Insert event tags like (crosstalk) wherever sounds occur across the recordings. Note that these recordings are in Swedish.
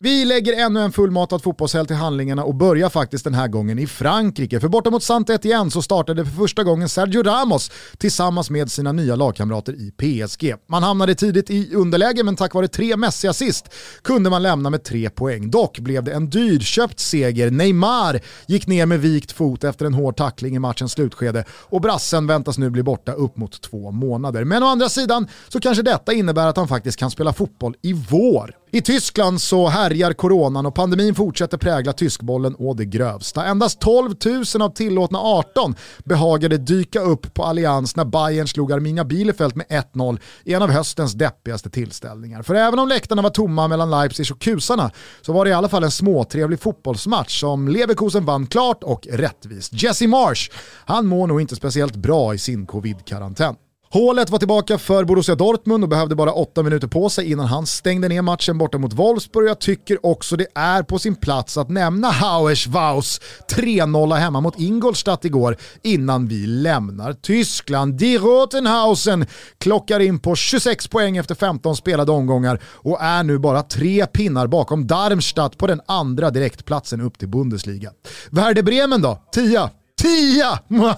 Vi lägger ännu en fullmatad fotbollshelg till handlingarna och börjar faktiskt den här gången i Frankrike. För borta mot saint Etienne så startade för första gången Sergio Ramos tillsammans med sina nya lagkamrater i PSG. Man hamnade tidigt i underläge men tack vare tre Messi-assist kunde man lämna med tre poäng. Dock blev det en dyrköpt seger. Neymar gick ner med vikt fot efter en hård tackling i matchens slutskede och brassen väntas nu bli borta upp mot två månader. Men å andra sidan så kanske detta innebär att han faktiskt kan spela fotboll i vår. I Tyskland så härjar coronan och pandemin fortsätter prägla tyskbollen och det grövsta. Endast 12 000 av tillåtna 18 behagade dyka upp på Allians när Bayern slog Arminia Bielefeld med 1-0 i en av höstens deppigaste tillställningar. För även om läktarna var tomma mellan Leipzig och kusarna så var det i alla fall en småtrevlig fotbollsmatch som Leverkusen vann klart och rättvist. Jesse Marsh, han mår nog inte speciellt bra i sin covid-karantän. Hålet var tillbaka för Borussia Dortmund och behövde bara åtta minuter på sig innan han stängde ner matchen borta mot Wolfsburg. Jag tycker också det är på sin plats att nämna Hauers Waus 3-0 hemma mot Ingolstadt igår innan vi lämnar Tyskland. Die Rotenhausen klockar in på 26 poäng efter 15 spelade omgångar och är nu bara tre pinnar bakom Darmstadt på den andra direktplatsen upp till Bundesliga. Werder Bremen då? Tia? Tia! (laughs)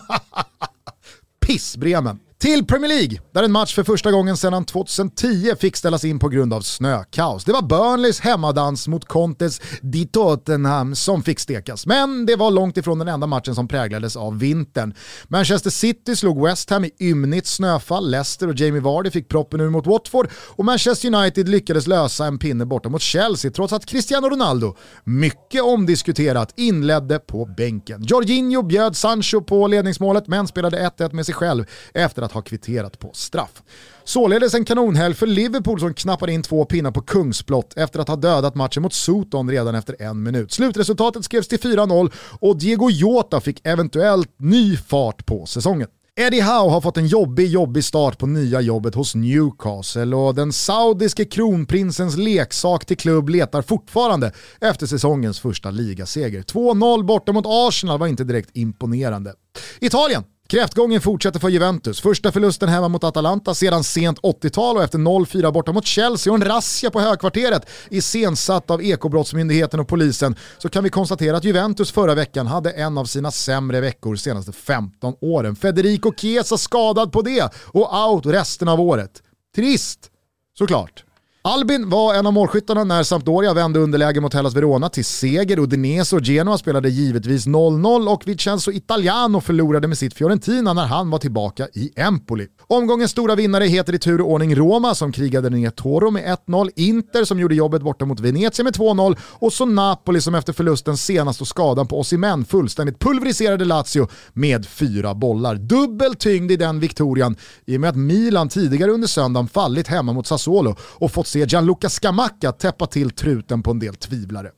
Piss Bremen. Till Premier League, där en match för första gången sedan 2010 fick ställas in på grund av snökaos. Det var Burnleys hemmadans mot Contes di Tottenham som fick stekas, men det var långt ifrån den enda matchen som präglades av vintern. Manchester City slog West Ham i ymnigt snöfall, Leicester och Jamie Vardy fick proppen ur mot Watford och Manchester United lyckades lösa en pinne borta mot Chelsea trots att Cristiano Ronaldo, mycket omdiskuterat, inledde på bänken. Jorginho bjöd Sancho på ledningsmålet men spelade 1-1 med sig själv efter att ha kvitterat på straff. Således en kanonhelg för Liverpool som knappade in två pinnar på kungsblott efter att ha dödat matchen mot Soton redan efter en minut. Slutresultatet skrevs till 4-0 och Diego Jota fick eventuellt ny fart på säsongen. Eddie Howe har fått en jobbig, jobbig start på nya jobbet hos Newcastle och den saudiske kronprinsens leksak till klubb letar fortfarande efter säsongens första ligaseger. 2-0 borta mot Arsenal var inte direkt imponerande. Italien Kräftgången fortsätter för Juventus. Första förlusten hemma mot Atalanta sedan sent 80-tal och efter 0-4 borta mot Chelsea och en razzia på högkvarteret iscensatt av Ekobrottsmyndigheten och polisen så kan vi konstatera att Juventus förra veckan hade en av sina sämre veckor senaste 15 åren. Federico Chiesa skadad på det och out resten av året. Trist, såklart. Albin var en av målskyttarna när Sampdoria vände underläge mot Hellas Verona till seger. Udinese och Genoa spelade givetvis 0-0 och Vincenzo Italiano förlorade med sitt Fiorentina när han var tillbaka i Empoli. Omgångens stora vinnare heter i tur och ordning Roma som krigade ner Toro med 1-0, Inter som gjorde jobbet borta mot Venezia med 2-0 och så Napoli som efter förlusten senast och skadan på Osimhen fullständigt pulveriserade Lazio med fyra bollar. Dubbel tyngd i den viktorian i och med att Milan tidigare under söndagen fallit hemma mot Sassuolo och fått se Gianluca Scamacca täppa till truten på en del tvivlare.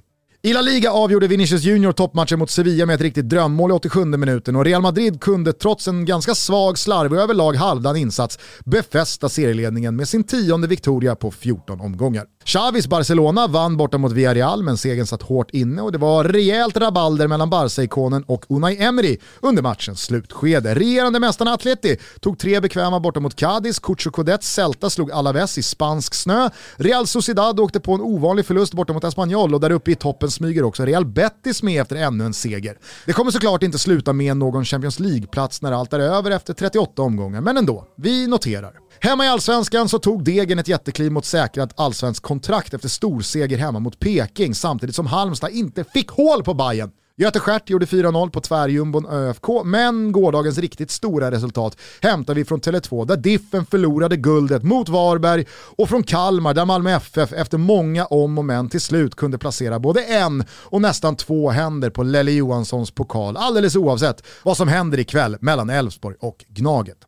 I La Liga avgjorde Vinicius Junior toppmatchen mot Sevilla med ett riktigt drömmål i 87 minuten och Real Madrid kunde trots en ganska svag, slarvig och överlag halvdan insats befästa serieledningen med sin tionde Victoria på 14 omgångar. Xavis Barcelona vann borta mot Villarreal men segern satt hårt inne och det var rejält rabalder mellan Barca-ikonen och Unai Emery under matchens slutskede. Regerande mästarna Atleti tog tre bekväma borta mot Cadiz, Cucho Codets Celta slog Alaves i spansk snö, Real Sociedad åkte på en ovanlig förlust borta mot Espanyol och där uppe i toppen smyger också Real Betis med efter ännu en seger. Det kommer såklart inte sluta med någon Champions League-plats när allt är över efter 38 omgångar, men ändå, vi noterar. Hemma i allsvenskan så tog Degen ett jättekliv mot säkrat allsvensk kontrakt efter storseger hemma mot Peking samtidigt som Halmstad inte fick hål på Bayern. Göte Stjärt gjorde 4-0 på tvärjumbon ÖFK, men gårdagens riktigt stora resultat hämtar vi från Tele2 där Diffen förlorade guldet mot Varberg och från Kalmar där Malmö FF efter många om och men till slut kunde placera både en och nästan två händer på Lelle Johanssons pokal alldeles oavsett vad som händer ikväll mellan Elfsborg och Gnaget.